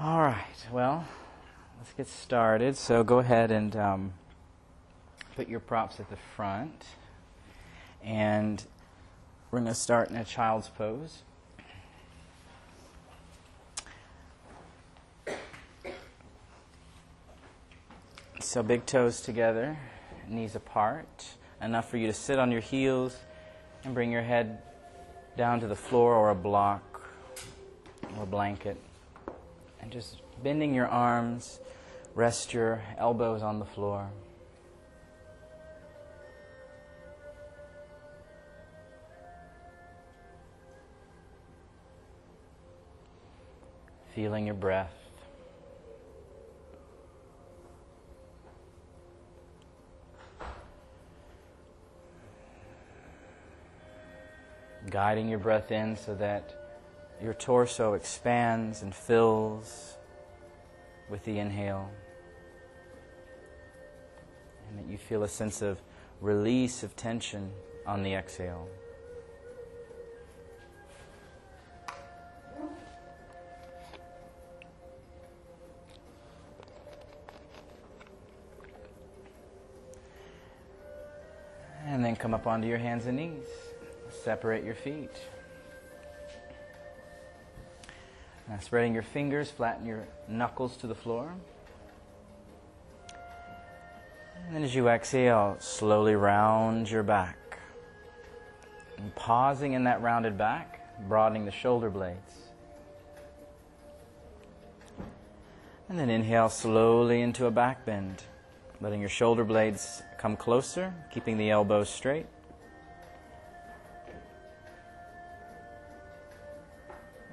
All right, well, let's get started. So go ahead and um, put your props at the front. And we're going to start in a child's pose. So big toes together, knees apart, enough for you to sit on your heels and bring your head down to the floor or a block or a blanket. And just bending your arms, rest your elbows on the floor. Feeling your breath. Guiding your breath in so that your torso expands and fills with the inhale. And that you feel a sense of release of tension on the exhale. And then come up onto your hands and knees. Separate your feet. Now spreading your fingers, flatten your knuckles to the floor. And then as you exhale, slowly round your back. And pausing in that rounded back, broadening the shoulder blades. And then inhale slowly into a back bend, letting your shoulder blades come closer, keeping the elbows straight.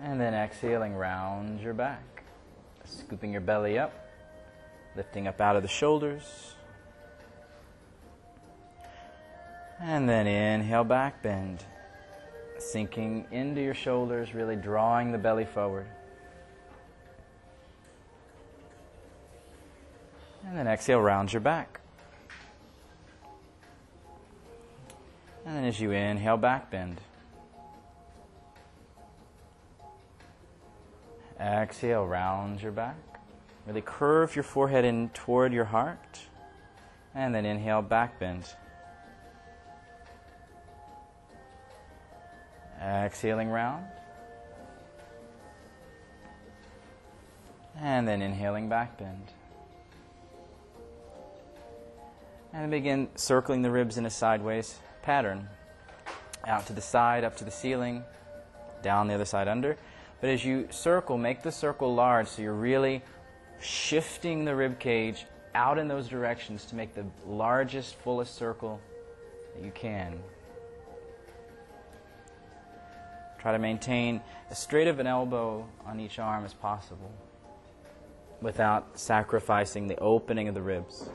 And then exhaling, round your back. Scooping your belly up, lifting up out of the shoulders. And then inhale, back bend. Sinking into your shoulders, really drawing the belly forward. And then exhale, round your back. And then as you inhale, back bend. Exhale, round your back. Really curve your forehead in toward your heart. And then inhale, back bend. Exhaling round. And then inhaling, back bend. And begin circling the ribs in a sideways pattern. Out to the side, up to the ceiling, down the other side under. But as you circle, make the circle large so you're really shifting the rib cage out in those directions to make the largest, fullest circle that you can. Try to maintain as straight of an elbow on each arm as possible without sacrificing the opening of the ribs.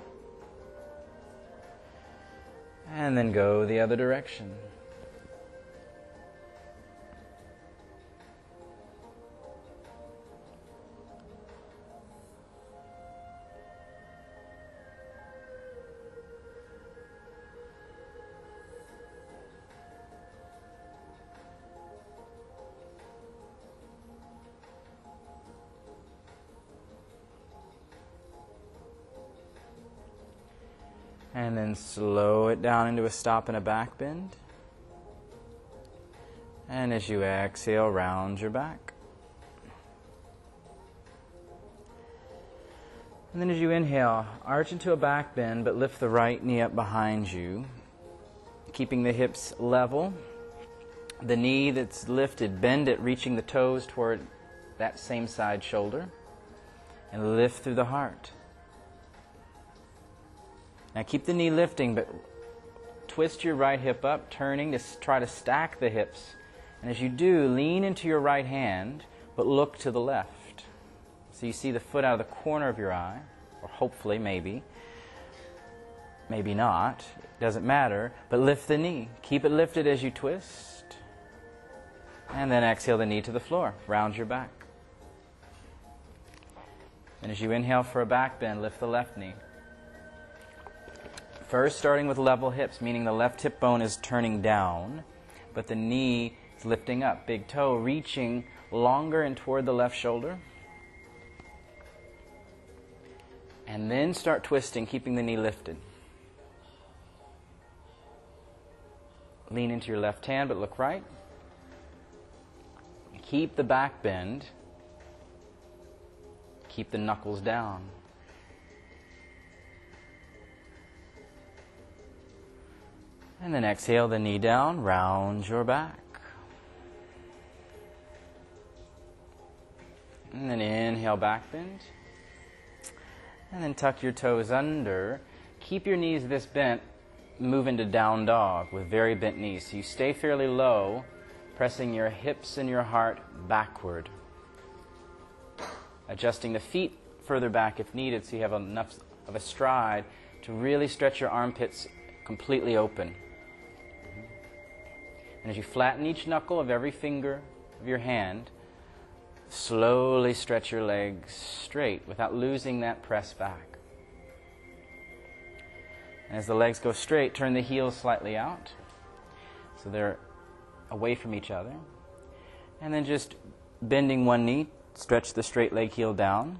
And then go the other direction. Then slow it down into a stop and a back bend. And as you exhale, round your back. And then as you inhale, arch into a back bend, but lift the right knee up behind you, keeping the hips level. The knee that's lifted, bend it, reaching the toes toward that same side shoulder, and lift through the heart. Now keep the knee lifting, but twist your right hip up, turning to try to stack the hips. And as you do, lean into your right hand, but look to the left. So you see the foot out of the corner of your eye, or hopefully, maybe. Maybe not. Doesn't matter. But lift the knee. Keep it lifted as you twist. And then exhale the knee to the floor. Round your back. And as you inhale for a back bend, lift the left knee. First, starting with level hips, meaning the left hip bone is turning down, but the knee is lifting up. Big toe reaching longer and toward the left shoulder. And then start twisting, keeping the knee lifted. Lean into your left hand, but look right. Keep the back bend. Keep the knuckles down. And then exhale the knee down, round your back. And then inhale, back bend. And then tuck your toes under. Keep your knees this bent. Move into down dog with very bent knees. So you stay fairly low, pressing your hips and your heart backward. Adjusting the feet further back if needed so you have enough of a stride to really stretch your armpits completely open. And as you flatten each knuckle of every finger of your hand, slowly stretch your legs straight without losing that press back. And as the legs go straight, turn the heels slightly out so they're away from each other. And then just bending one knee, stretch the straight leg heel down.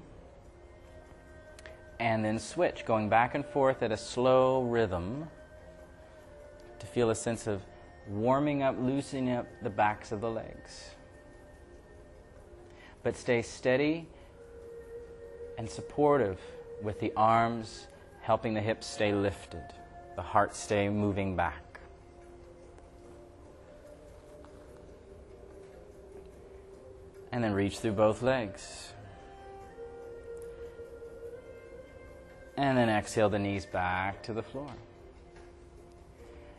And then switch, going back and forth at a slow rhythm to feel a sense of warming up, loosening up the backs of the legs. But stay steady and supportive with the arms helping the hips stay lifted, the heart stay moving back. And then reach through both legs. And then exhale the knees back to the floor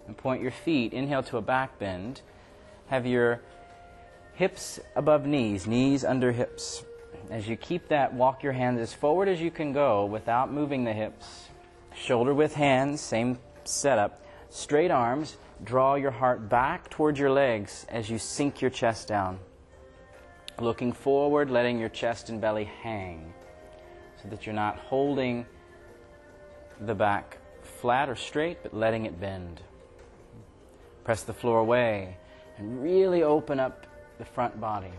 and point your feet. Inhale to a back bend. Have your hips above knees, knees under hips. As you keep that, walk your hands as forward as you can go without moving the hips. Shoulder width hands, same setup. Straight arms, draw your heart back towards your legs as you sink your chest down. Looking forward, letting your chest and belly hang so that you're not holding the back flat or straight, but letting it bend. Press the floor away and really open up the front body.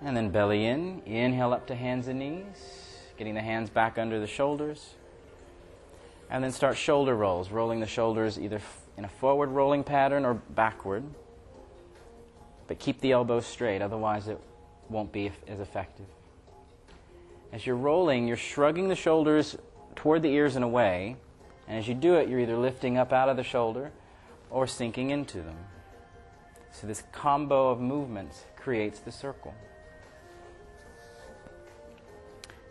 And then belly in. Inhale up to hands and knees, getting the hands back under the shoulders. And then start shoulder rolls, rolling the shoulders either in a forward rolling pattern or backward. But keep the elbows straight, otherwise, it won't be as effective. As you're rolling, you're shrugging the shoulders toward the ears and away. And as you do it, you're either lifting up out of the shoulder or sinking into them. So this combo of movements creates the circle.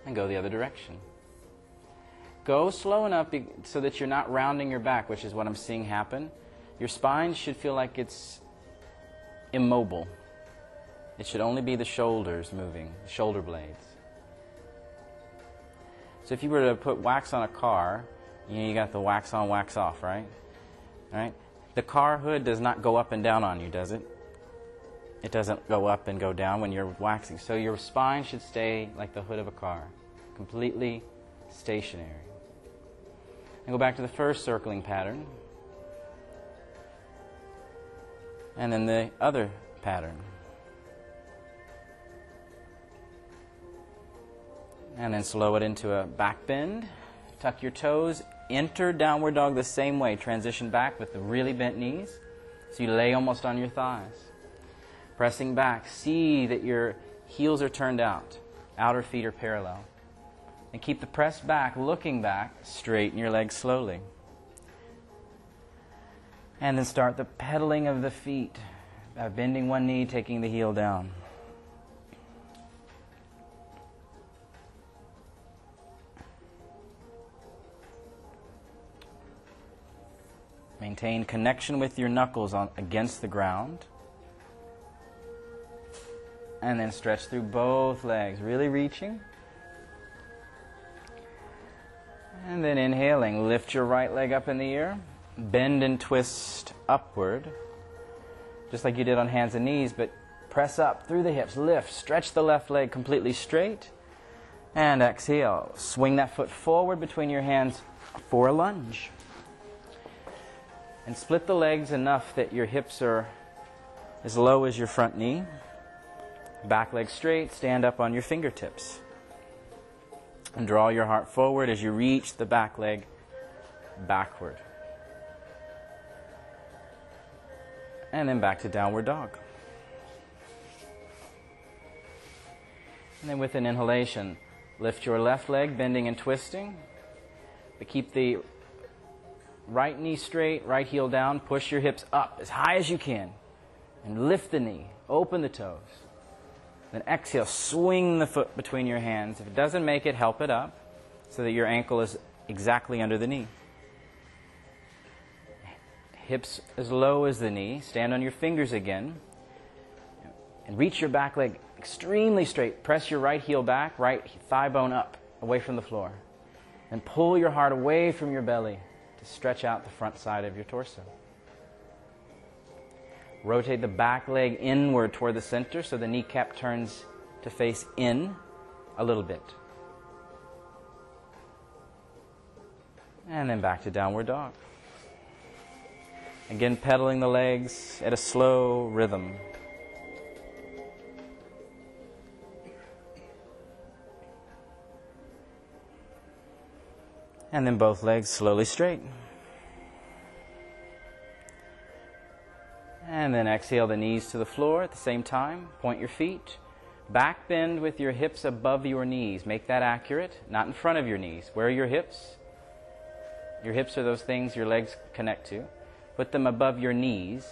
And go the other direction. Go slow enough so that you're not rounding your back, which is what I'm seeing happen. Your spine should feel like it's immobile. It should only be the shoulders moving, the shoulder blades. So if you were to put wax on a car, you know, you got the wax on, wax off, right? Right? The car hood does not go up and down on you, does it? It doesn't go up and go down when you're waxing. So your spine should stay like the hood of a car, completely stationary. And go back to the first circling pattern. And then the other pattern. And then slow it into a back bend. Tuck your toes. Enter downward dog the same way. Transition back with the really bent knees. So you lay almost on your thighs. Pressing back. See that your heels are turned out. Outer feet are parallel. And keep the press back, looking back. Straighten your legs slowly. And then start the pedaling of the feet. By bending one knee, taking the heel down. Maintain connection with your knuckles on, against the ground. And then stretch through both legs, really reaching. And then inhaling, lift your right leg up in the air, bend and twist upward, just like you did on hands and knees, but press up through the hips, lift, stretch the left leg completely straight, and exhale. Swing that foot forward between your hands for a lunge. And split the legs enough that your hips are as low as your front knee. Back leg straight, stand up on your fingertips. And draw your heart forward as you reach the back leg backward. And then back to downward dog. And then with an inhalation, lift your left leg, bending and twisting. But keep the right knee straight, right heel down. Push your hips up as high as you can. And lift the knee. Open the toes. Then exhale, swing the foot between your hands. If it doesn't make it, help it up so that your ankle is exactly under the knee. Hips as low as the knee. Stand on your fingers again. And reach your back leg extremely straight. Press your right heel back, right thigh bone up, away from the floor. And pull your heart away from your belly to stretch out the front side of your torso. Rotate the back leg inward toward the center so the kneecap turns to face in a little bit. And then back to downward dog. Again, pedaling the legs at a slow rhythm. And then both legs slowly straight. And then exhale the knees to the floor at the same time. Point your feet. Back bend with your hips above your knees. Make that accurate, not in front of your knees. Where are your hips? Your hips are those things your legs connect to. Put them above your knees.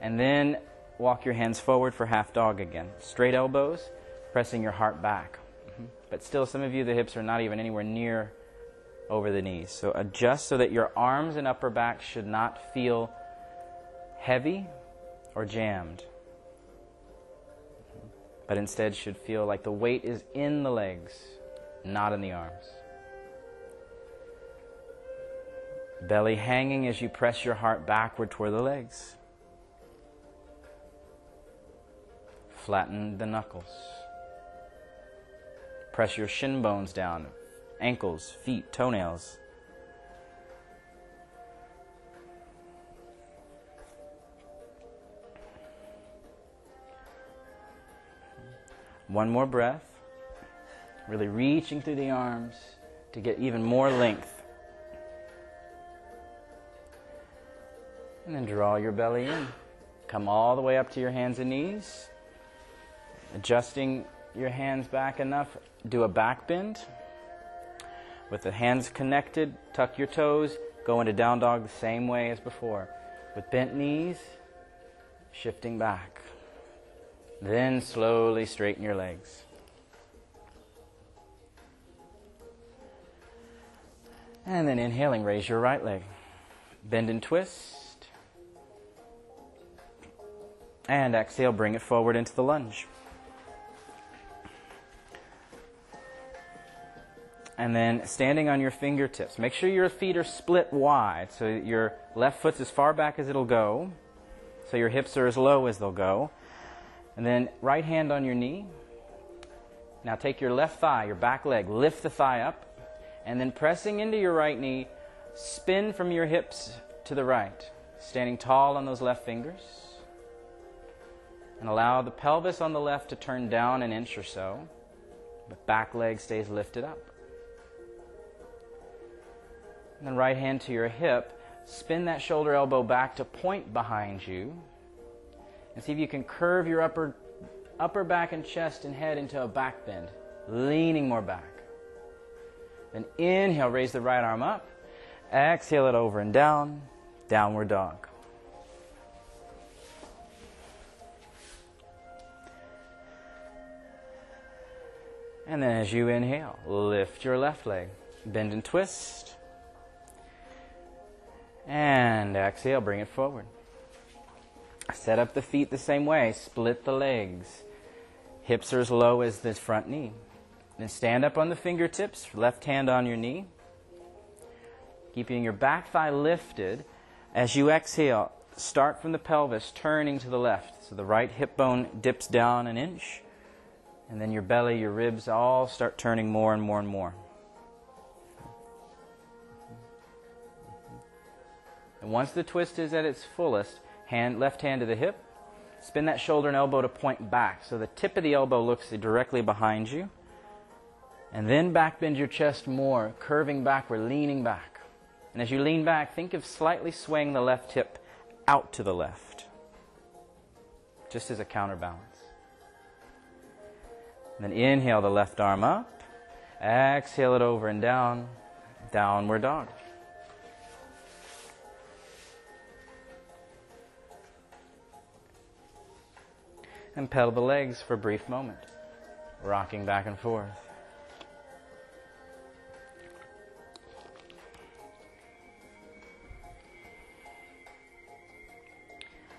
And then walk your hands forward for half dog again. Straight elbows, pressing your heart back. Mm-hmm. But still, some of you, the hips are not even anywhere near over the knees. So adjust so that your arms and upper back should not feel heavy or jammed, but instead should feel like the weight is in the legs, not in the arms. Belly hanging as you press your heart backward toward the legs. Flatten the knuckles. Press your shin bones down, ankles, feet, toenails. One more breath. Really reaching through the arms to get even more length. And then draw your belly in. Come all the way up to your hands and knees. Adjusting your hands back enough. Do a back bend. With the hands connected, tuck your toes. Go into down dog the same way as before. With bent knees, shifting back. Then slowly straighten your legs. And then inhaling, raise your right leg. Bend and twist. And exhale, bring it forward into the lunge. And then standing on your fingertips. Make sure your feet are split wide so your left foot's as far back as it'll go. So your hips are as low as they'll go. And then right hand on your knee. Now take your left thigh, your back leg, lift the thigh up, and then pressing into your right knee, spin from your hips to the right, standing tall on those left fingers. And allow the pelvis on the left to turn down an inch or so. but back leg stays lifted up. And then right hand to your hip, spin that shoulder elbow back to point behind you and see if you can curve your upper, upper back and chest and head into a back bend, leaning more back. Then inhale, raise the right arm up. Exhale it over and down, downward dog. And then as you inhale, lift your left leg, bend and twist. And exhale, bring it forward. Set up the feet the same way. Split the legs. Hips are as low as the front knee. Then stand up on the fingertips, left hand on your knee. Keeping your back thigh lifted. As you exhale, start from the pelvis, turning to the left. So the right hip bone dips down an inch. And then your belly, your ribs all start turning more and more and more. And once the twist is at its fullest, hand, left hand to the hip, Spin that shoulder and elbow to point back. So the tip of the elbow looks directly behind you. And then back bend your chest more, curving backward, leaning back. And as you lean back, think of slightly swaying the left hip out to the left, just as a counterbalance. And then inhale the left arm up, exhale it over and down, downward dog. And pedal the legs for a brief moment, rocking back and forth.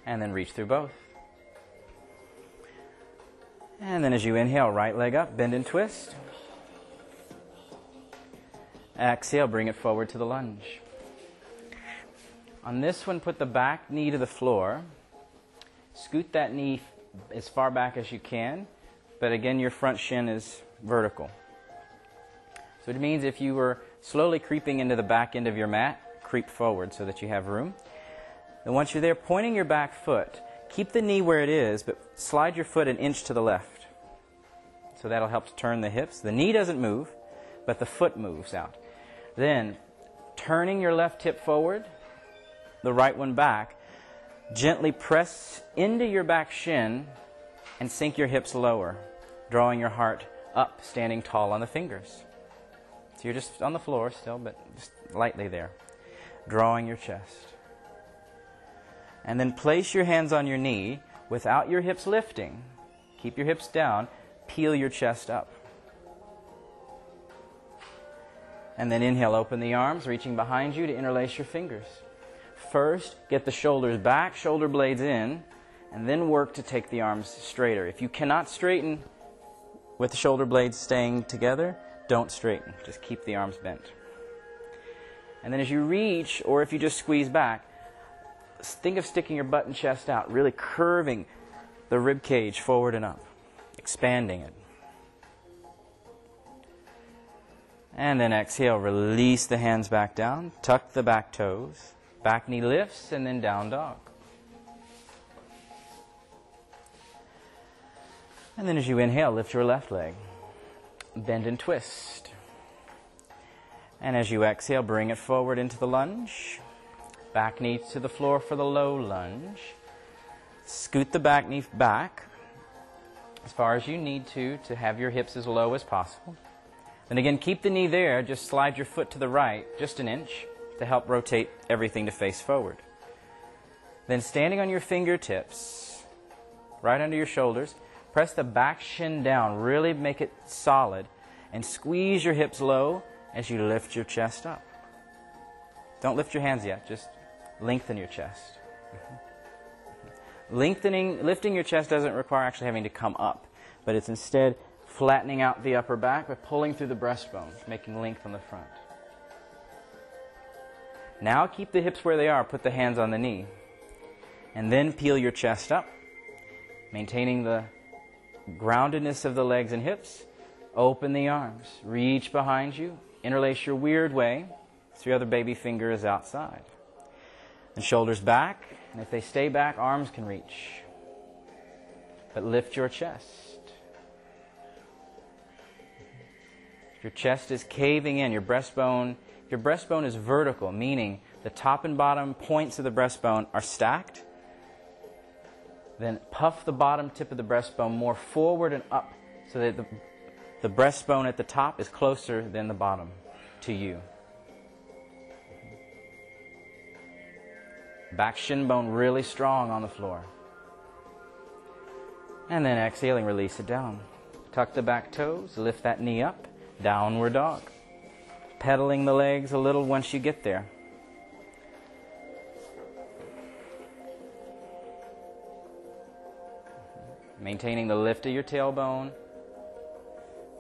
and then reach through both. And then as you inhale, right leg up, bend and twist. Exhale, bring it forward to the lunge. On this one, put the back knee to the floor. Scoot that knee as far back as you can, but again, your front shin is vertical. So it means if you were slowly creeping into the back end of your mat, creep forward so that you have room. And once you're there, pointing your back foot, keep the knee where it is, but slide your foot an inch to the left. So that'll help to turn the hips. The knee doesn't move, but the foot moves out. Then, turning your left hip forward, the right one back, gently press into your back shin and sink your hips lower, drawing your heart up, standing tall on the fingers. So you're just on the floor still, but just lightly there, drawing your chest. And then place your hands on your knee without your hips lifting. Keep your hips down. Peel your chest up. And then inhale, open the arms, reaching behind you to interlace your fingers. First, get the shoulders back, shoulder blades in, and then work to take the arms straighter. If you cannot straighten with the shoulder blades staying together, don't straighten. Just keep the arms bent. And then as you reach, or if you just squeeze back, think of sticking your butt and chest out, really curving the rib cage forward and up, expanding it. And then exhale, release the hands back down, tuck the back toes, back knee lifts, and then down dog. And then as you inhale, lift your left leg, bend and twist. And as you exhale, bring it forward into the lunge. Back knee to the floor for the low lunge. Scoot the back knee back as far as you need to to have your hips as low as possible. Then again, keep the knee there. Just slide your foot to the right just an inch to help rotate everything to face forward. Then standing on your fingertips, right under your shoulders, press the back shin down. Really make it solid and squeeze your hips low as you lift your chest up. Don't lift your hands yet. Just lengthen your chest. Mm-hmm. Lengthening, lifting your chest doesn't require actually having to come up, but it's instead flattening out the upper back by pulling through the breastbone, making length on the front. Now keep the hips where they are, put the hands on the knee, and then peel your chest up, maintaining the groundedness of the legs and hips. Open the arms, reach behind you, interlace your weird way. Three other baby fingers outside. And shoulders back, and if they stay back, arms can reach. But lift your chest. Your chest is caving in, your breastbone, your breastbone is vertical, meaning the top and bottom points of the breastbone are stacked. Then puff the bottom tip of the breastbone more forward and up so that the, the breastbone at the top is closer than the bottom to you. Back shin bone really strong on the floor. And then exhaling, release it down. Tuck the back toes, lift that knee up, downward dog. Pedaling the legs a little once you get there. Maintaining the lift of your tailbone,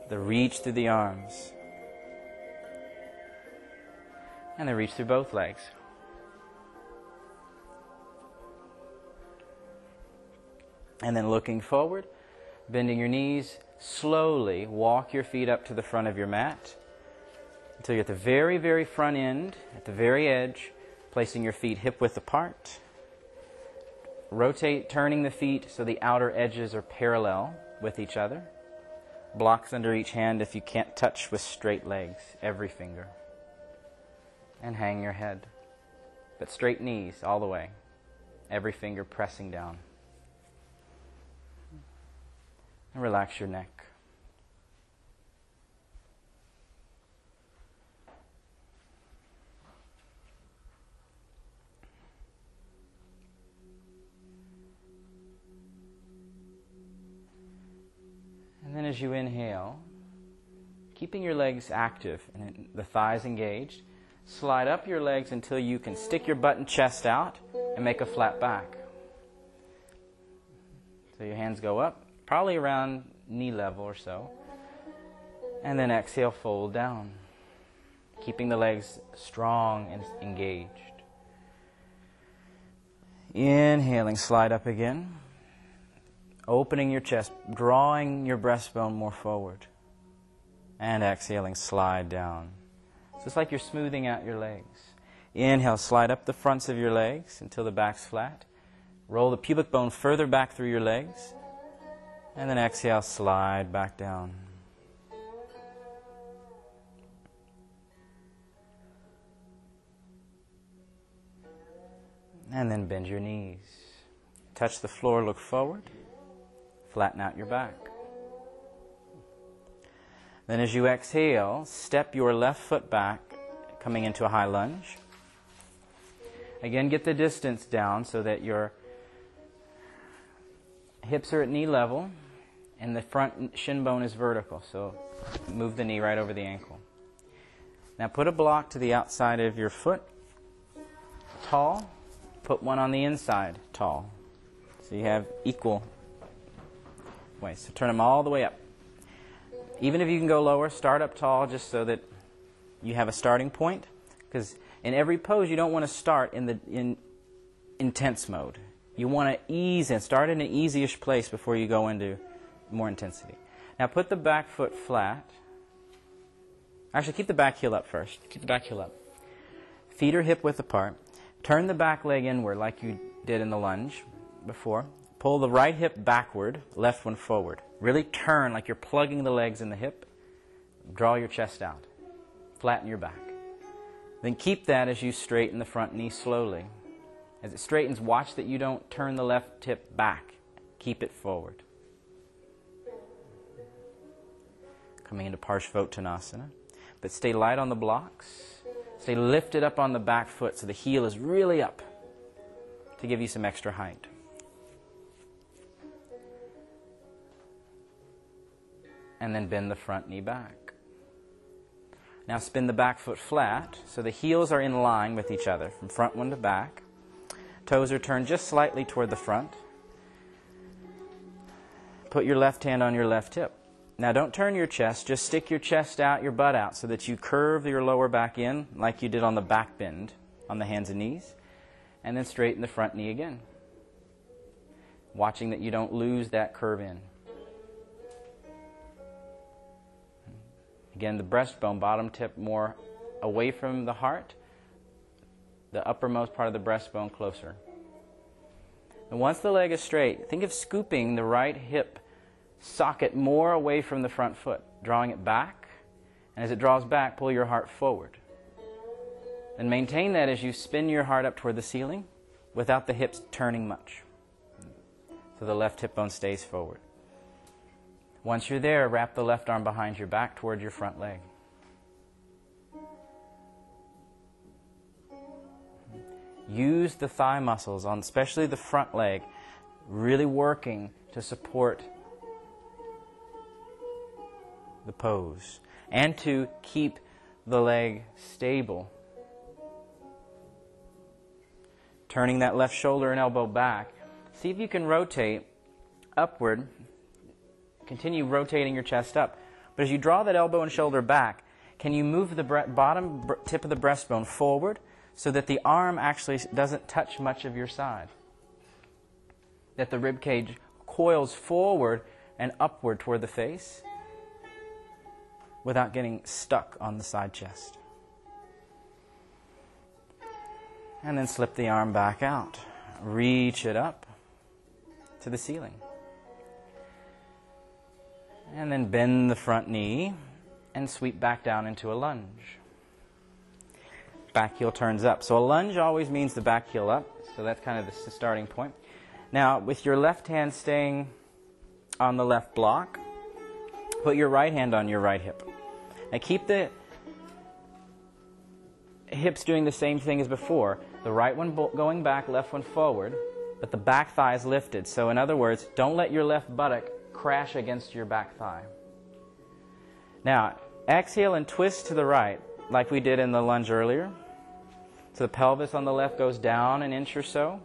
the reach through the arms, and the reach through both legs. And then looking forward, bending your knees, slowly walk your feet up to the front of your mat until you're at the very, very front end, at the very edge, placing your feet hip width apart. rotate, turning the feet so the outer edges are parallel with each other. Blocks under each hand if you can't touch with straight legs, every finger. And hang your head. But straight knees all the way, every finger pressing down. And relax your neck. And then as you inhale, keeping your legs active and the thighs engaged, slide up your legs until you can stick your butt and chest out and make a flat back. So your hands go up, probably around knee level or so. And then exhale, fold down, keeping the legs strong and engaged. Inhaling, slide up again opening your chest, drawing your breastbone more forward, and exhaling, slide down. So it's like you're smoothing out your legs. Inhale, slide up the fronts of your legs until the back's flat. Roll the pubic bone further back through your legs. And then exhale, slide back down. And then bend your knees. Touch the floor, look forward. Flatten out your back. Then, as you exhale, step your left foot back, coming into a high lunge. Again, get the distance down so that your hips are at knee level and the front shin bone is vertical. So, move the knee right over the ankle. Now, put a block to the outside of your foot, tall. Put one on the inside, tall. So you have equal way. So turn them all the way up. Even if you can go lower, start up tall just so that you have a starting point. Because in every pose, you don't want to start in the in intense mode. You want to ease and start in an easyish place before you go into more intensity. Now put the back foot flat. Actually, keep the back heel up first. Keep the back heel up. Feet are hip width apart. Turn the back leg inward like you did in the lunge before. Pull the right hip backward, left one forward. Really turn like you're plugging the legs in the hip. Draw your chest out. Flatten your back. Then keep that as you straighten the front knee slowly. As it straightens, watch that you don't turn the left hip back. Keep it forward. Coming into Parshvottanasana. But stay light on the blocks. Stay lifted up on the back foot so the heel is really up to give you some extra height. And then bend the front knee back. Now spin the back foot flat so the heels are in line with each other from front one to back. Toes are turned just slightly toward the front. Put your left hand on your left hip. Now don't turn your chest, just stick your chest out, your butt out so that you curve your lower back in like you did on the back bend on the hands and knees. And then straighten the front knee again. Watching that you don't lose that curve in. Again, the breastbone, bottom tip more away from the heart, the uppermost part of the breastbone closer. And once the leg is straight, think of scooping the right hip socket more away from the front foot, drawing it back. And as it draws back, pull your heart forward. And maintain that as you spin your heart up toward the ceiling without the hips turning much. So the left hip bone stays forward. Once you're there, wrap the left arm behind your back toward your front leg. Use the thigh muscles on especially the front leg, really working to support the pose and to keep the leg stable. Turning that left shoulder and elbow back. See if you can rotate upward Continue rotating your chest up. But as you draw that elbow and shoulder back, can you move the bottom tip of the breastbone forward so that the arm actually doesn't touch much of your side? That the rib cage coils forward and upward toward the face without getting stuck on the side chest. And then slip the arm back out. Reach it up. to the ceiling. And then bend the front knee and sweep back down into a lunge. Back heel turns up. So a lunge always means the back heel up. So that's kind of the starting point. Now, with your left hand staying on the left block, put your right hand on your right hip. Now keep the hips doing the same thing as before. The right one going back, left one forward, but the back thigh is lifted. So, in other words, don't let your left buttock crash against your back thigh. Now, exhale and twist to the right, like we did in the lunge earlier. So the pelvis on the left goes down an inch or so.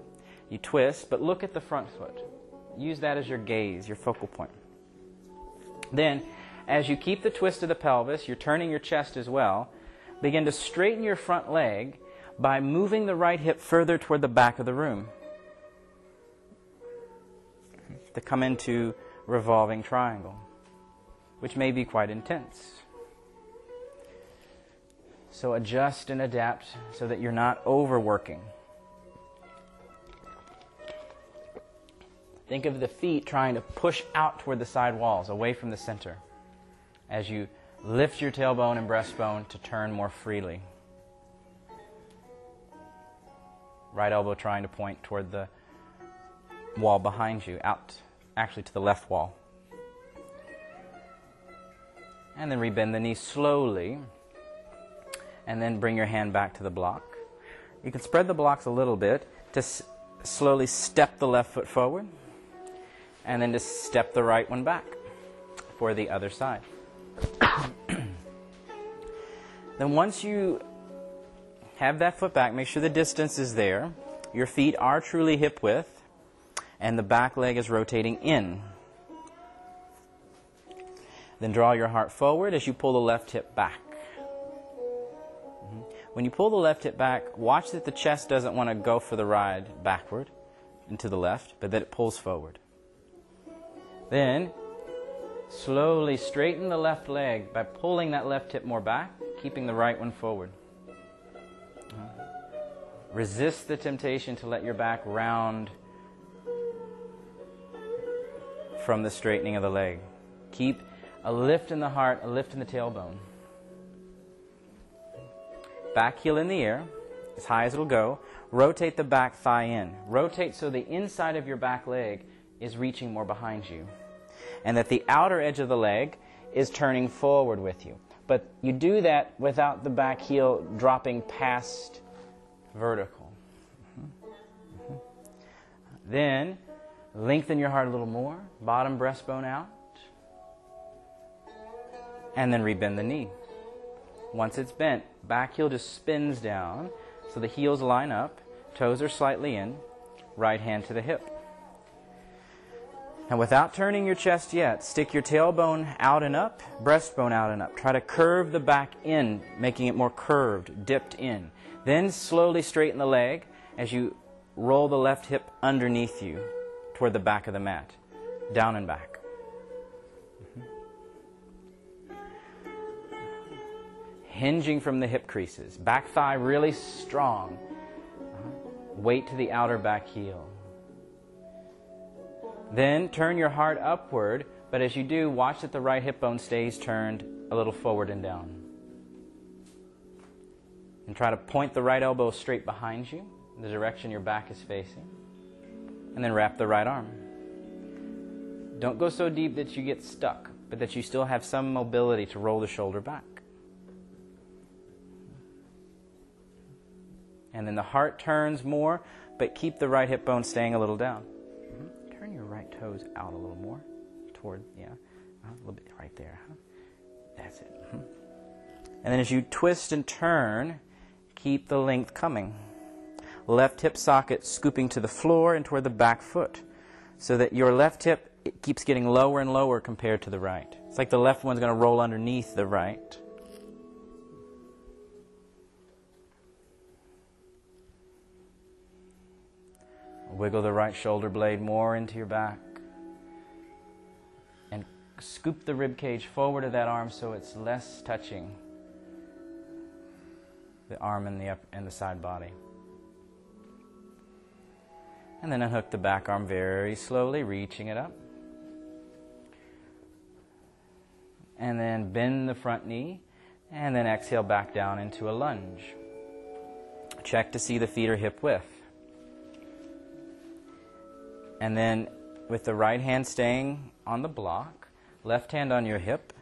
You twist, but look at the front foot. Use that as your gaze, your focal point. Then, as you keep the twist of the pelvis, you're turning your chest as well. Begin to straighten your front leg by moving the right hip further toward the back of the room to come into revolving triangle, which may be quite intense. So adjust and adapt so that you're not overworking. Think of the feet trying to push out toward the side walls, away from the center, as you lift your tailbone and breastbone to turn more freely. Right elbow trying to point toward the wall behind you, out actually to the left wall. And then rebend the knee slowly. And then bring your hand back to the block. You can spread the blocks a little bit to s- slowly step the left foot forward. And then to step the right one back for the other side. then once you have that foot back, make sure the distance is there. Your feet are truly hip width and the back leg is rotating in. Then draw your heart forward as you pull the left hip back. Mm-hmm. When you pull the left hip back, watch that the chest doesn't want to go for the ride backward and to the left, but that it pulls forward. Then, slowly straighten the left leg by pulling that left hip more back, keeping the right one forward. Uh-huh. Resist the temptation to let your back round from the straightening of the leg. Keep a lift in the heart, a lift in the tailbone. Back heel in the air, as high as it'll go. Rotate the back thigh in. Rotate so the inside of your back leg is reaching more behind you. And that the outer edge of the leg is turning forward with you. But you do that without the back heel dropping past vertical. Mm-hmm. Mm-hmm. Then Lengthen your heart a little more. Bottom breastbone out. And then rebend the knee. Once it's bent, back heel just spins down so the heels line up, toes are slightly in, right hand to the hip. And without turning your chest yet, stick your tailbone out and up, breastbone out and up. Try to curve the back in, making it more curved, dipped in. Then slowly straighten the leg as you roll the left hip underneath you toward the back of the mat, down and back. Mm-hmm. Hinging from the hip creases, back thigh really strong. Uh-huh. Weight to the outer back heel. Then turn your heart upward, but as you do, watch that the right hip bone stays turned a little forward and down. And try to point the right elbow straight behind you, the direction your back is facing and then wrap the right arm. Don't go so deep that you get stuck, but that you still have some mobility to roll the shoulder back. And then the heart turns more, but keep the right hip bone staying a little down. Mm-hmm. Turn your right toes out a little more toward, yeah, uh, a little bit right there. Huh? That's it. Mm-hmm. And then as you twist and turn, keep the length coming left hip socket scooping to the floor and toward the back foot so that your left hip keeps getting lower and lower compared to the right. It's like the left one's going to roll underneath the right. Wiggle the right shoulder blade more into your back. And scoop the rib cage forward of that arm so it's less touching the arm and the, up, and the side body. And then unhook the back arm very slowly, reaching it up. And then bend the front knee. And then exhale back down into a lunge. Check to see the feet are hip width. And then with the right hand staying on the block, left hand on your hip.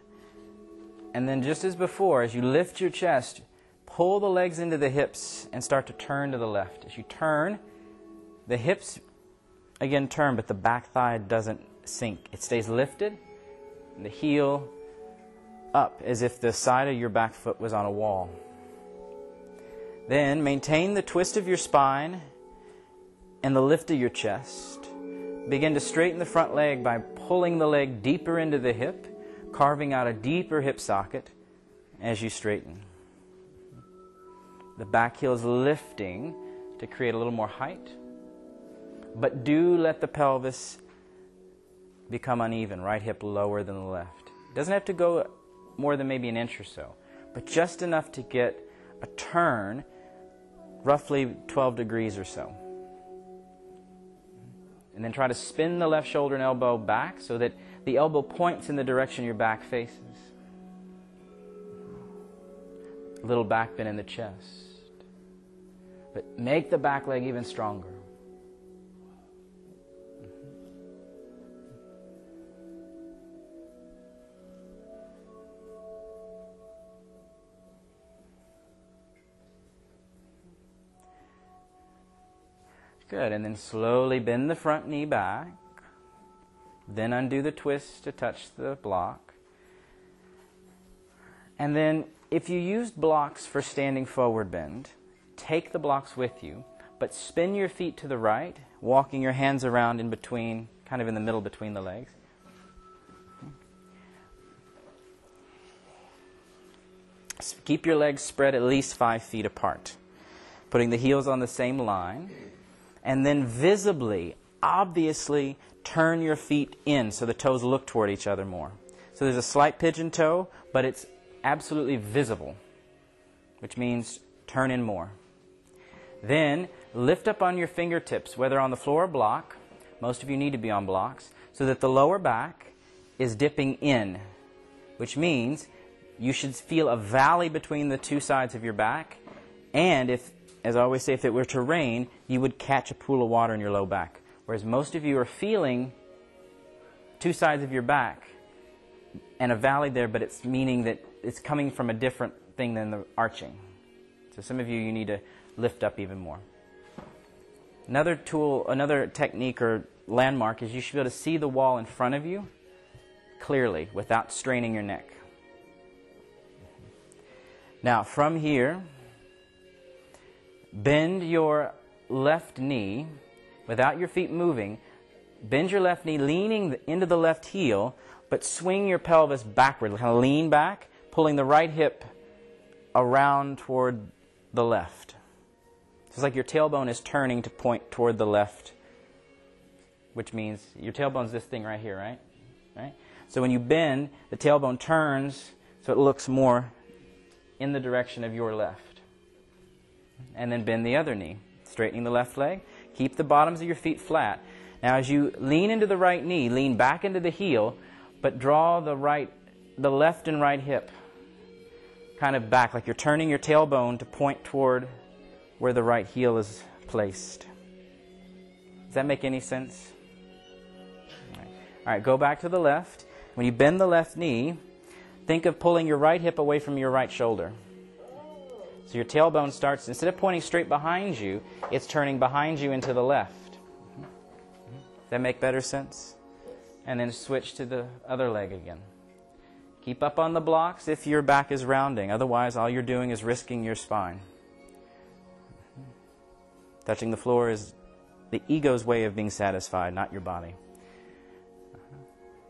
And then just as before, as you lift your chest, pull the legs into the hips and start to turn to the left. As you turn, the hips again turn, but the back thigh doesn't sink. It stays lifted, the heel up as if the side of your back foot was on a wall. Then maintain the twist of your spine and the lift of your chest. Begin to straighten the front leg by pulling the leg deeper into the hip, carving out a deeper hip socket as you straighten. The back heel is lifting to create a little more height. But do let the pelvis become uneven, right hip lower than the left. Doesn't have to go more than maybe an inch or so, but just enough to get a turn, roughly 12 degrees or so. And then try to spin the left shoulder and elbow back so that the elbow points in the direction your back faces. A little back bend in the chest. But make the back leg even stronger. Good. And then slowly bend the front knee back. Then undo the twist to touch the block. And then, if you used blocks for standing forward bend, take the blocks with you, but spin your feet to the right, walking your hands around in between, kind of in the middle between the legs. Keep your legs spread at least five feet apart, putting the heels on the same line and then visibly, obviously, turn your feet in so the toes look toward each other more. So there's a slight pigeon toe, but it's absolutely visible, which means turn in more. Then lift up on your fingertips, whether on the floor or block. Most of you need to be on blocks, so that the lower back is dipping in, which means you should feel a valley between the two sides of your back. And if as I always say, if it were to rain, you would catch a pool of water in your low back. Whereas most of you are feeling two sides of your back and a valley there, but it's meaning that it's coming from a different thing than the arching. So some of you, you need to lift up even more. Another tool, another technique or landmark is you should be able to see the wall in front of you clearly without straining your neck. Now, from here, Bend your left knee without your feet moving. Bend your left knee, leaning into the left heel, but swing your pelvis backward. Kind of lean back, pulling the right hip around toward the left. So it's like your tailbone is turning to point toward the left, which means your tailbone's this thing right here, right? Right? So when you bend, the tailbone turns so it looks more in the direction of your left and then bend the other knee, straightening the left leg. Keep the bottoms of your feet flat. Now, as you lean into the right knee, lean back into the heel, but draw the right, the left and right hip kind of back, like you're turning your tailbone to point toward where the right heel is placed. Does that make any sense? All right. All right, go back to the left. When you bend the left knee, think of pulling your right hip away from your right shoulder. So your tailbone starts, instead of pointing straight behind you, it's turning behind you into the left. Does that make better sense? And then switch to the other leg again. Keep up on the blocks if your back is rounding. Otherwise, all you're doing is risking your spine. Touching the floor is the ego's way of being satisfied, not your body.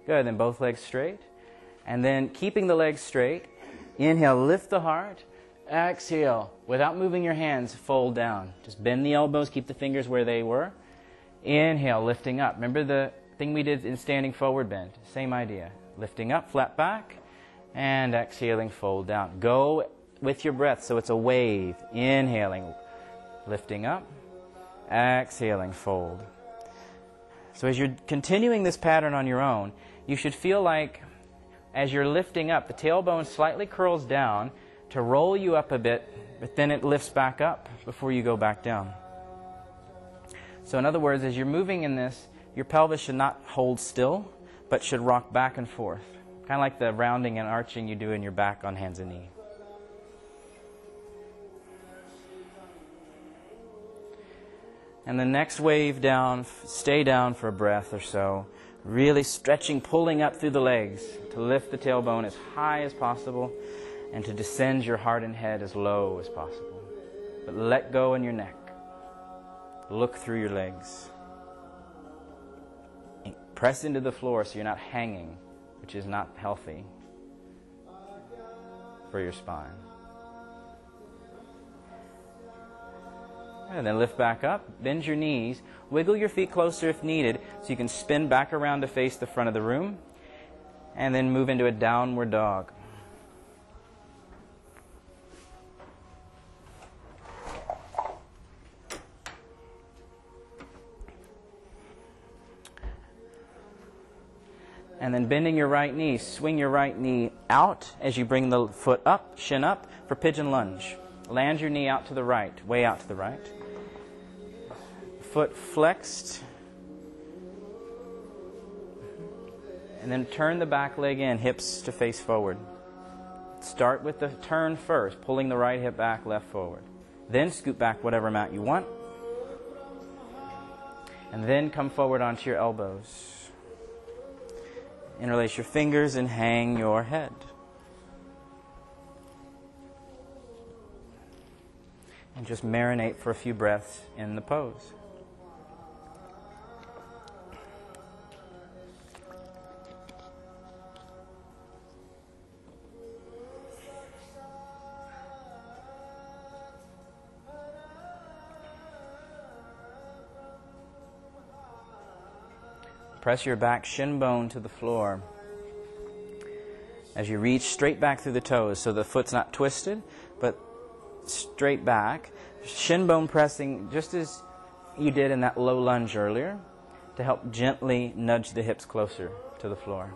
Good. Then both legs straight. And then keeping the legs straight, inhale, lift the heart. Exhale. Without moving your hands, fold down. Just bend the elbows, keep the fingers where they were. Inhale, lifting up. Remember the thing we did in standing forward bend? Same idea. Lifting up, flat back, and exhaling, fold down. Go with your breath so it's a wave. Inhaling, lifting up, exhaling, fold. So as you're continuing this pattern on your own, you should feel like as you're lifting up, the tailbone slightly curls down to roll you up a bit, but then it lifts back up before you go back down. So, in other words, as you're moving in this, your pelvis should not hold still, but should rock back and forth, kind of like the rounding and arching you do in your back on hands and knees. And the next wave down, stay down for a breath or so. Really stretching, pulling up through the legs to lift the tailbone as high as possible and to descend your heart and head as low as possible. But let go in your neck. Look through your legs. Press into the floor so you're not hanging, which is not healthy for your spine. And then lift back up, bend your knees, wiggle your feet closer if needed so you can spin back around to face the front of the room, and then move into a downward dog. And then bending your right knee, swing your right knee out as you bring the foot up, shin up for pigeon lunge. Land your knee out to the right, way out to the right foot flexed. And then turn the back leg in, hips to face forward. Start with the turn first, pulling the right hip back, left forward. Then scoop back whatever amount you want. And then come forward onto your elbows. Interlace your fingers and hang your head. And just marinate for a few breaths in the pose. Press your back shin bone to the floor as you reach straight back through the toes so the foot's not twisted, but straight back. Shin bone pressing just as you did in that low lunge earlier to help gently nudge the hips closer to the floor.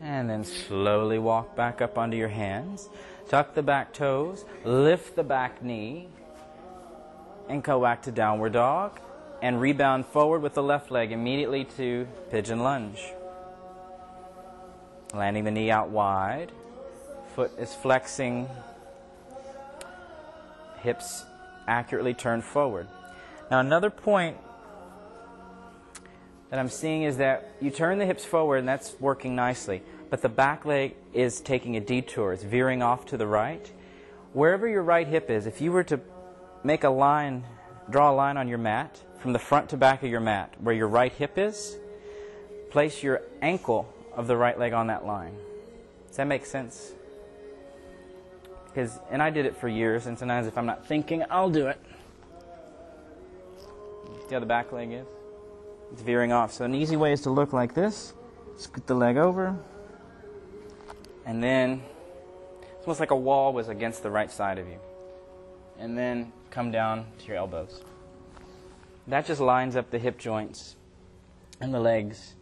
And then slowly walk back up onto your hands. Tuck the back toes, lift the back knee, and go back to downward dog. And rebound forward with the left leg immediately to pigeon lunge. Landing the knee out wide. Foot is flexing. Hips accurately turned forward. Now, another point that I'm seeing is that you turn the hips forward, and that's working nicely but the back leg is taking a detour, it's veering off to the right. Wherever your right hip is, if you were to make a line, draw a line on your mat, from the front to back of your mat, where your right hip is, place your ankle of the right leg on that line. Does that make sense? Because, and I did it for years, and sometimes if I'm not thinking, I'll do it. See how the back leg is? It's veering off. So an easy way is to look like this. Scoot the leg over and then it's almost like a wall was against the right side of you. And then come down to your elbows. That just lines up the hip joints and the legs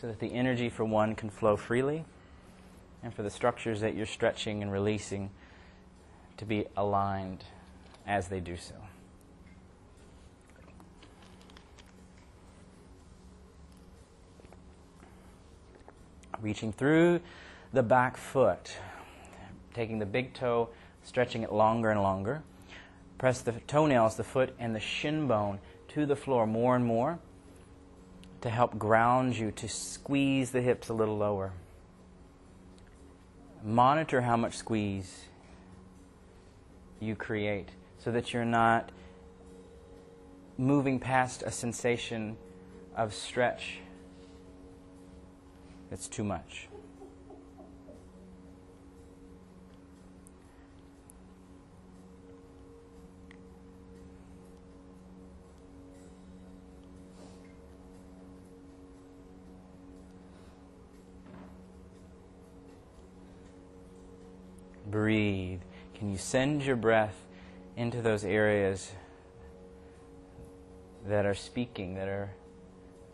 so that the energy for one can flow freely and for the structures that you're stretching and releasing to be aligned as they do so. Reaching through the back foot, taking the big toe, stretching it longer and longer. Press the toenails, the foot, and the shin bone to the floor more and more to help ground you, to squeeze the hips a little lower. Monitor how much squeeze you create so that you're not moving past a sensation of stretch it's too much. Breathe. Can you send your breath into those areas that are speaking, that are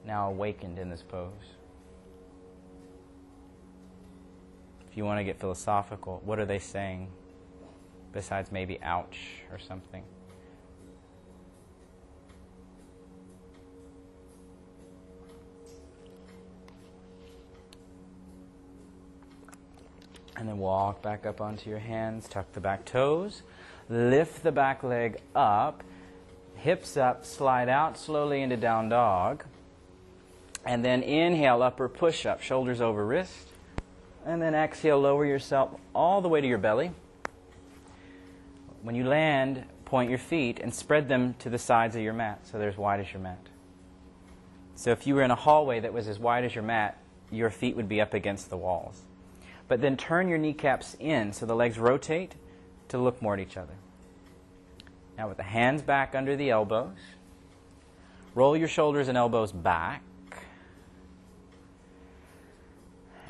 now awakened in this pose? If you want to get philosophical, what are they saying besides maybe ouch or something? And then walk back up onto your hands, tuck the back toes, lift the back leg up, hips up, slide out slowly into down dog. And then inhale, upper push up, shoulders over wrist. And then exhale, lower yourself all the way to your belly. When you land, point your feet and spread them to the sides of your mat so they're as wide as your mat. So if you were in a hallway that was as wide as your mat, your feet would be up against the walls. But then turn your kneecaps in so the legs rotate to look more at each other. Now, with the hands back under the elbows, roll your shoulders and elbows back.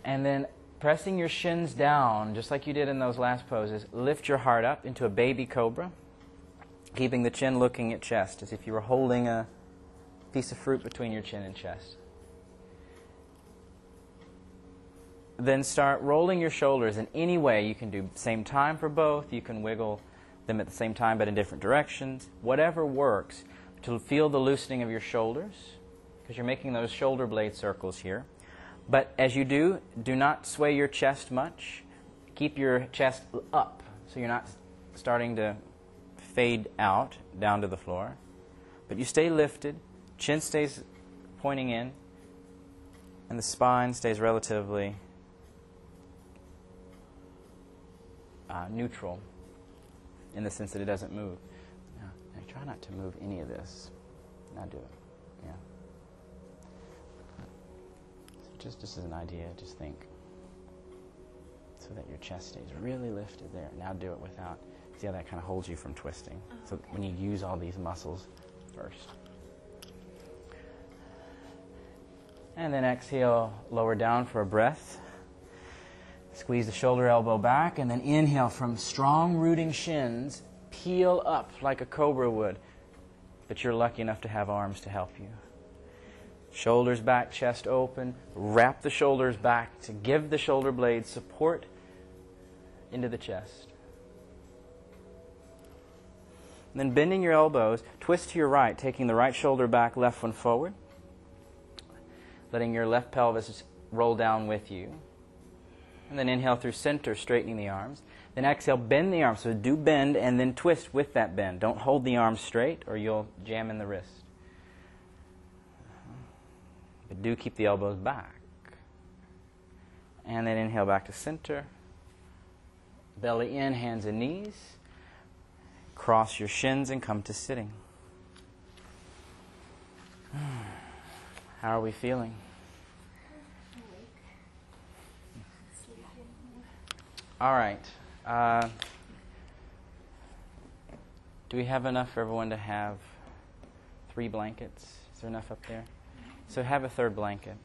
And then pressing your shins down, just like you did in those last poses, lift your heart up into a baby cobra, keeping the chin looking at chest as if you were holding a piece of fruit between your chin and chest. then start rolling your shoulders in any way you can do. Same time for both. You can wiggle them at the same time but in different directions. Whatever works to feel the loosening of your shoulders because you're making those shoulder blade circles here. But as you do, do not sway your chest much. Keep your chest up so you're not starting to fade out down to the floor. But you stay lifted, chin stays pointing in, and the spine stays relatively uh, neutral in the sense that it doesn't move. Now, now, try not to move any of this. Now do it. Just, just as an idea, just think. So that your chest stays really lifted there. Now do it without. See how that kind of holds you from twisting. So when you use all these muscles first. And then exhale, lower down for a breath. Squeeze the shoulder elbow back and then inhale from strong rooting shins. Peel up like a cobra would. But you're lucky enough to have arms to help you. Shoulders back, chest open. Wrap the shoulders back to give the shoulder blades support into the chest. And then bending your elbows, twist to your right, taking the right shoulder back, left one forward. Letting your left pelvis roll down with you. And then inhale through center, straightening the arms. Then exhale, bend the arms. So do bend and then twist with that bend. Don't hold the arms straight or you'll jam in the wrist. But do keep the elbows back. And then inhale back to center. Belly in, hands and knees. Cross your shins and come to sitting. How are we feeling? All right. Uh, do we have enough for everyone to have three blankets? Is there enough up there? So have a third blanket.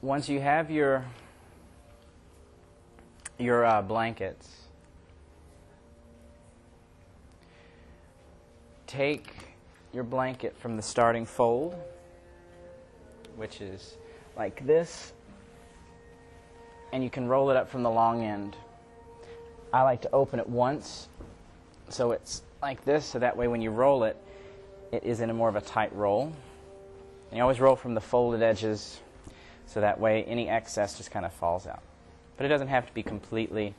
Once you have your your uh, blankets. Take your blanket from the starting fold, which is like this, and you can roll it up from the long end. I like to open it once so it's like this, so that way when you roll it, it is in a more of a tight roll. And you always roll from the folded edges so that way any excess just kind of falls out. But it doesn't have to be completely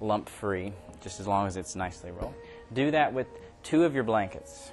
lump free, just as long as it's nicely rolled. Do that with two of your blankets.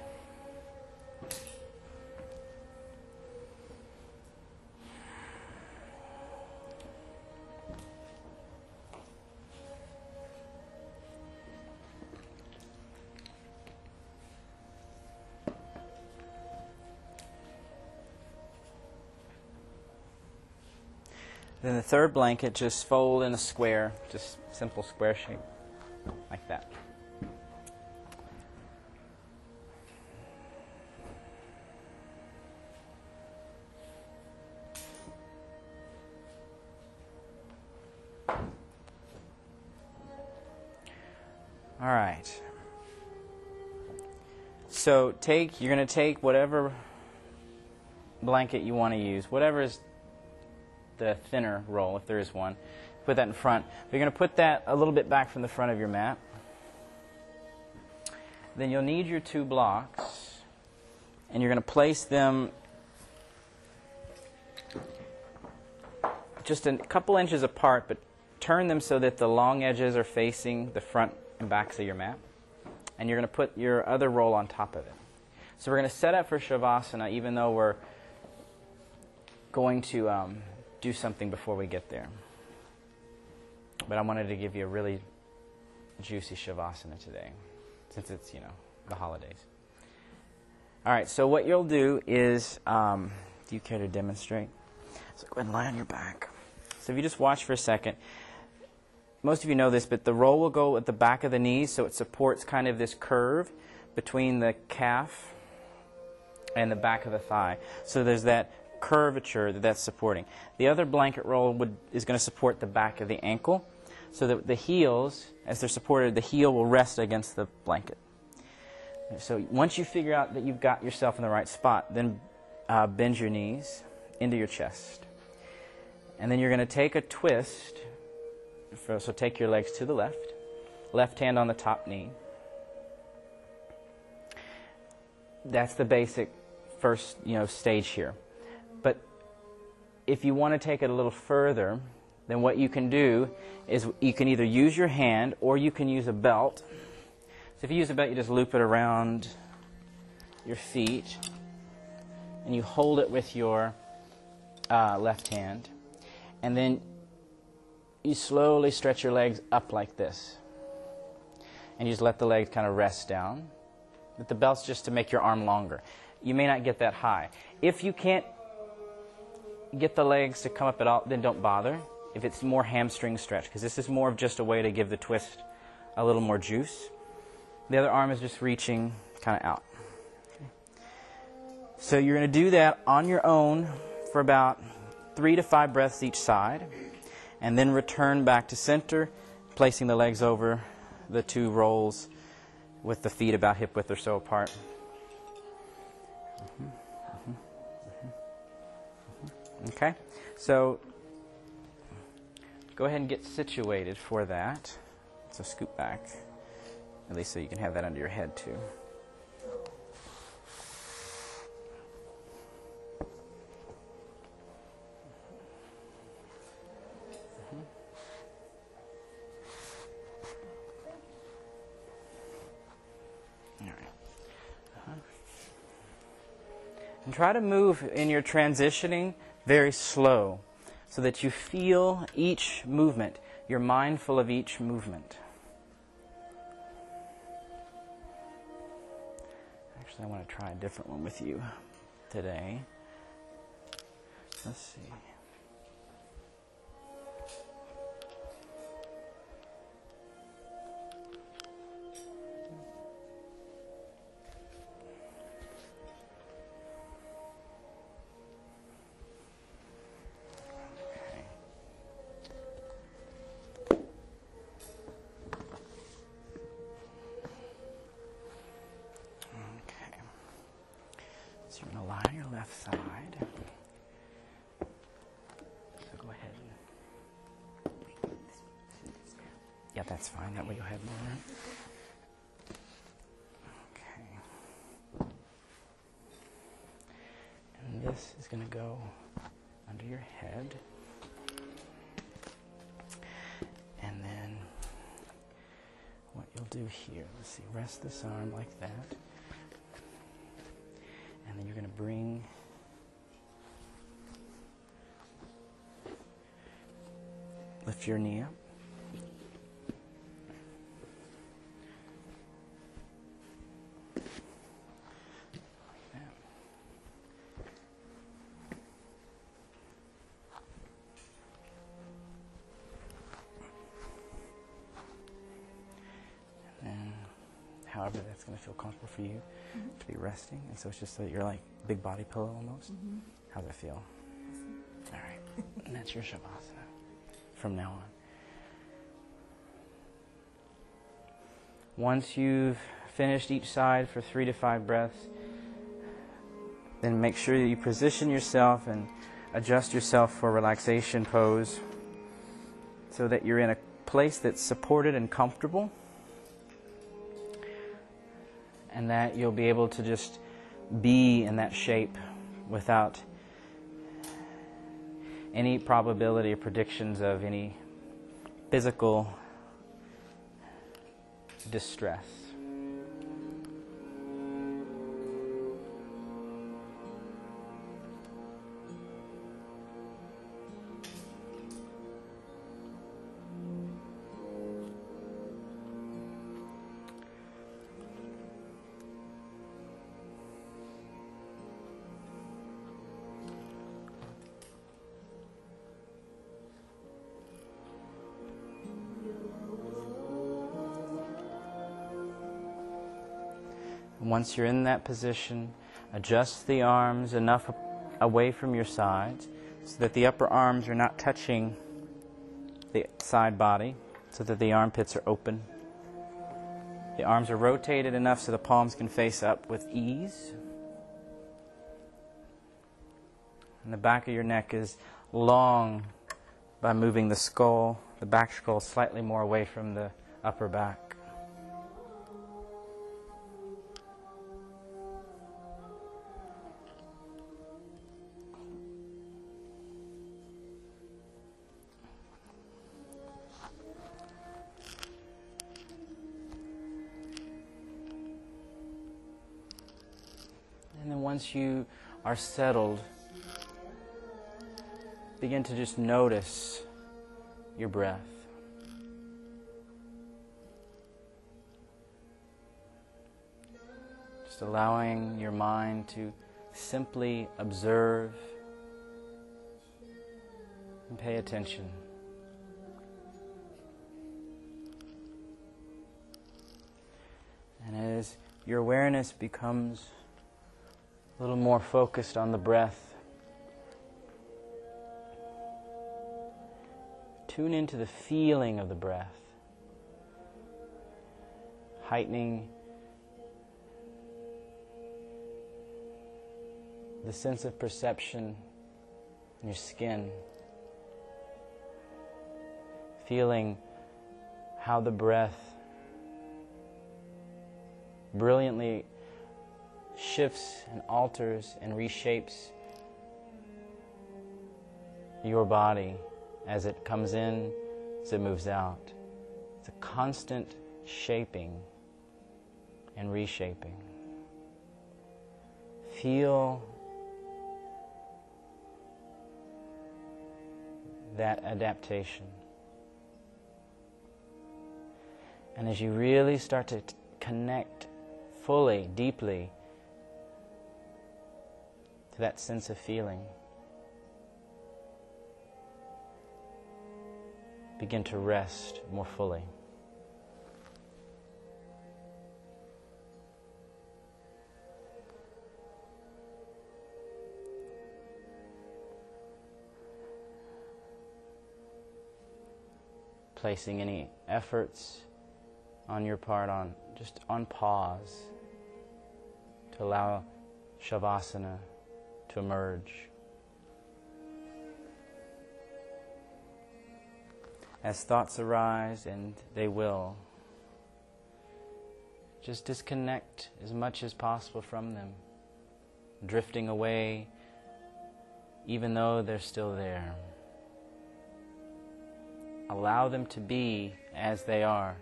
Third blanket, just fold in a square, just simple square shape, like that. All right. So take you're going to take whatever blanket you want to use, whatever is the thinner roll, if there is one. Put that in front. You're going to put that a little bit back from the front of your mat. Then you'll need your two blocks, and you're going to place them just a couple inches apart, but turn them so that the long edges are facing the front and backs of your mat. And you're going to put your other roll on top of it. So we're going to set up for Shavasana, even though we're going to um, do something before we get there. But I wanted to give you a really juicy Shavasana today, since it's, you know, the holidays. All right, so what you'll do is, um, do you care to demonstrate? So go ahead and lie on your back. So if you just watch for a second, most of you know this, but the roll will go at the back of the knees, so it supports kind of this curve between the calf and the back of the thigh. So there's that curvature that that's supporting. The other blanket roll would, is going to support the back of the ankle, so that the heels, as they're supported, the heel will rest against the blanket. So once you figure out that you've got yourself in the right spot, then uh, bend your knees into your chest. And then you're going to take a twist so take your legs to the left, left hand on the top knee. That's the basic first, you know, stage here. But if you want to take it a little further, then what you can do is you can either use your hand or you can use a belt. So if you use a belt, you just loop it around your feet and you hold it with your uh, left hand. And then you slowly stretch your legs up like this. And you just let the legs kind of rest down. But the belt's just to make your arm longer. You may not get that high. If you can't get the legs to come up at all, then don't bother. If it's more hamstring stretch, because this is more of just a way to give the twist a little more juice. The other arm is just reaching kind of out. So you're going to do that on your own for about three to five breaths each side and then return back to center, placing the legs over the two rolls with the feet about hip width or so apart. Mm-hmm, mm-hmm, okay, so go ahead and get situated for that. So scoop back, at least so you can have that under your head too. Mm-hmm. Uh-huh. And try to move in your transitioning very slow so that you feel each movement. You're mindful of each movement. Actually, I want to try a different one with you today. Let's see. That way you'll have more. Okay. And this is going to go under your head. And then what you'll do here, let's see, rest this arm like that. And then you're going to bring lift your knee up. For you mm-hmm. to be resting. And so it's just that you're like big body pillow almost. Mm-hmm. How's it feel? All right. and that's your Shavasana from now on. Once you've finished each side for three to five breaths, then make sure that you position yourself and adjust yourself for relaxation pose so that you're in a place that's supported and comfortable and that you'll be able to just be in that shape without any probability or predictions of any physical distress. Once you're in that position, adjust the arms enough away from your sides so that the upper arms are not touching the side body, so that the armpits are open. The arms are rotated enough so the palms can face up with ease. And the back of your neck is long by moving the skull, the back skull slightly more away from the upper back. Once you are settled, begin to just notice your breath. Just allowing your mind to simply observe and pay attention. And as your awareness becomes a little more focused on the breath. Tune into the feeling of the breath, heightening the sense of perception in your skin, feeling how the breath brilliantly shifts and alters and reshapes your body as it comes in, as it moves out. It's a constant shaping and reshaping. Feel that adaptation. And as you really start to connect fully, deeply to that sense of feeling. Begin to rest more fully. Placing any efforts on your part on just on pause to allow Shavasana to emerge. As thoughts arise, and they will, just disconnect as much as possible from them, drifting away even though they're still there. Allow them to be as they are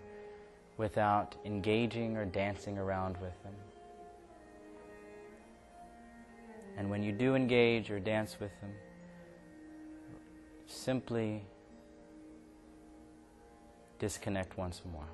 without engaging or dancing around with them. And when you do engage or dance with them, simply disconnect once more.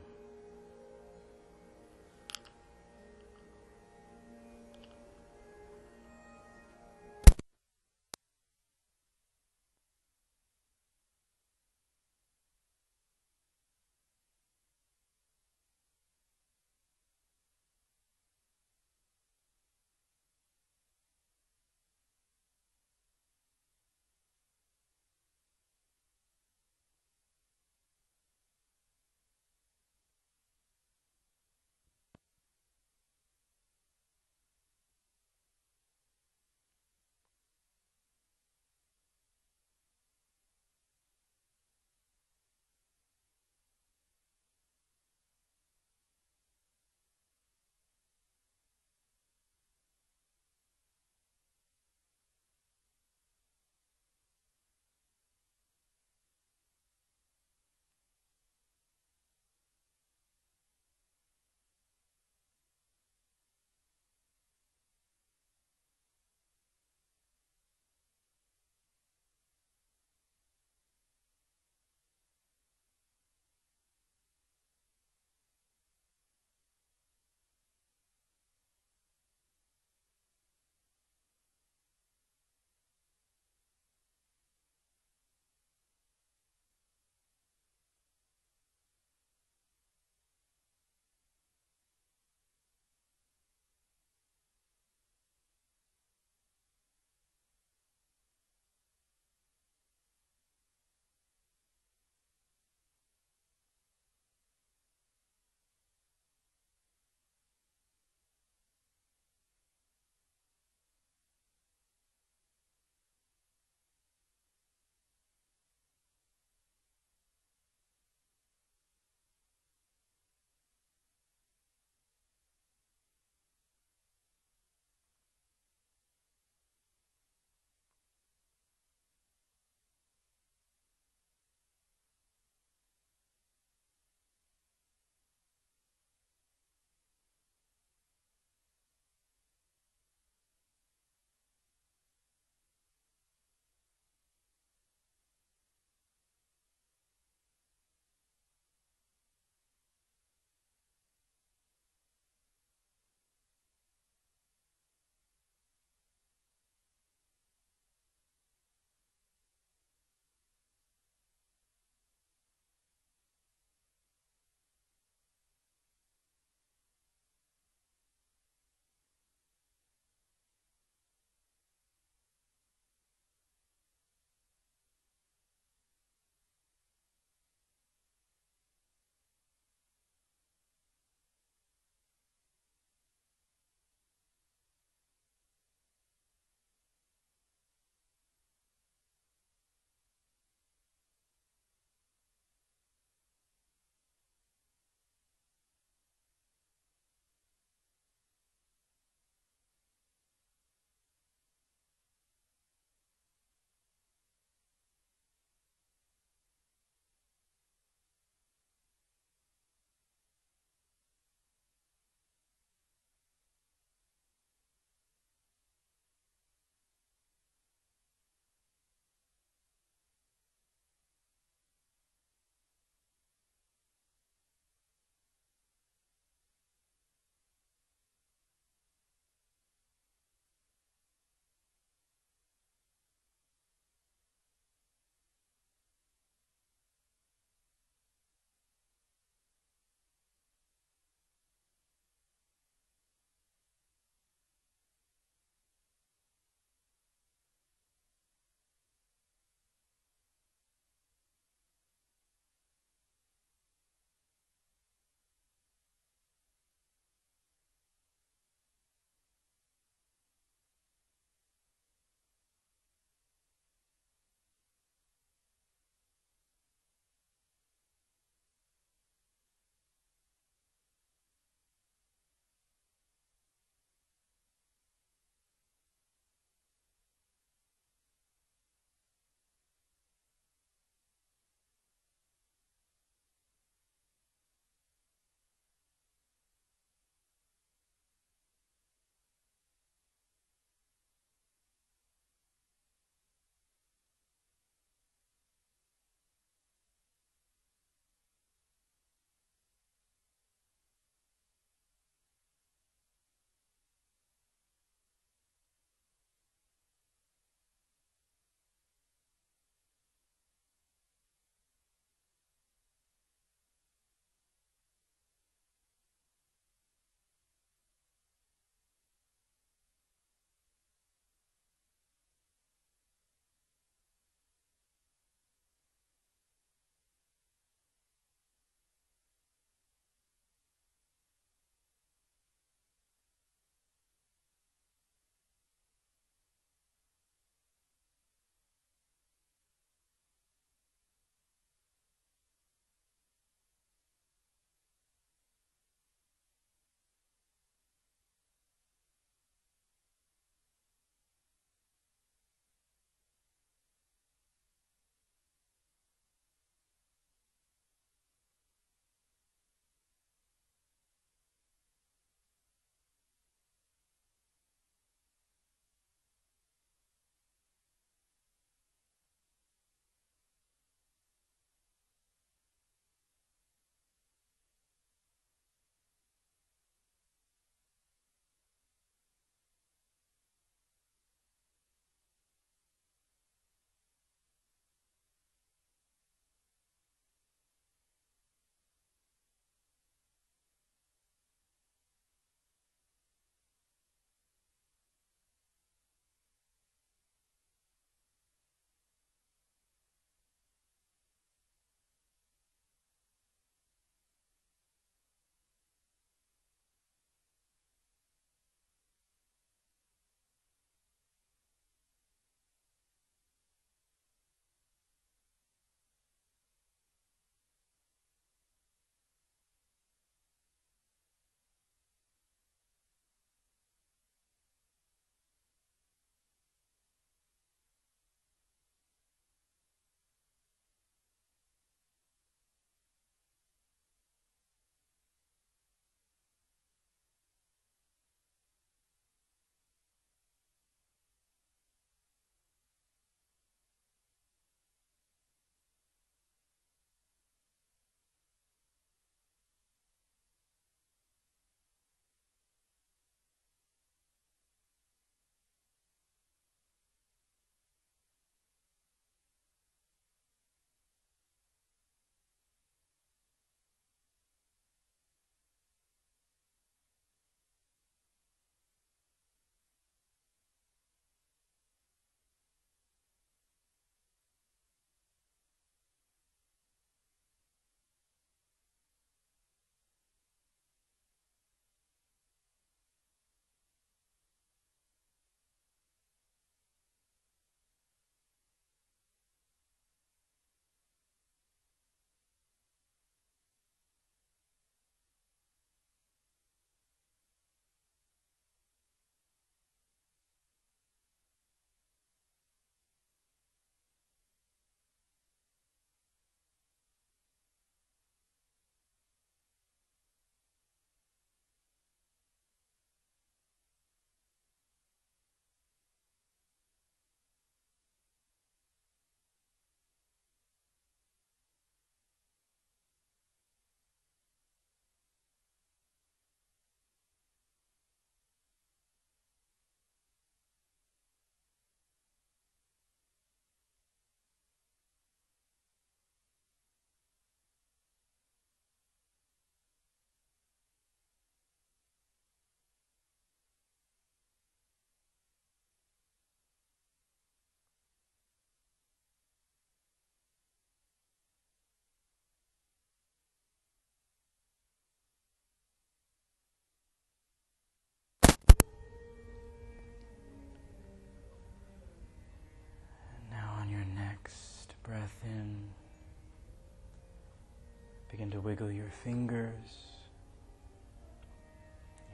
To wiggle your fingers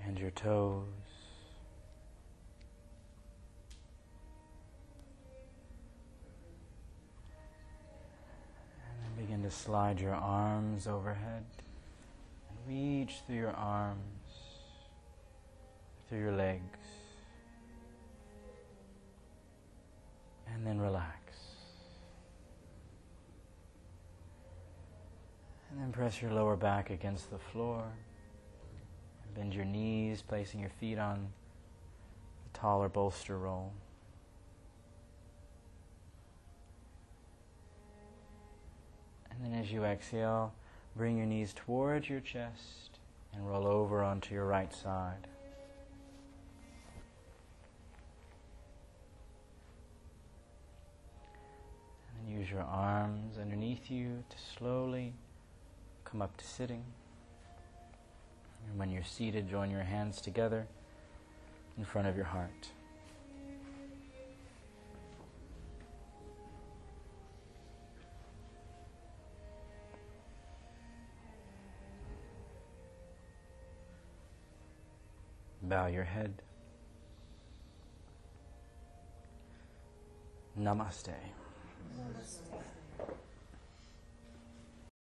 and your toes. And then begin to slide your arms overhead and reach through your arms, through your legs. And then relax. And then press your lower back against the floor. Bend your knees, placing your feet on the taller bolster roll. And then as you exhale, bring your knees towards your chest and roll over onto your right side. And use your arms underneath you to slowly come up to sitting. And when you're seated, join your hands together in front of your heart. Bow your head. Namaste. Namaste.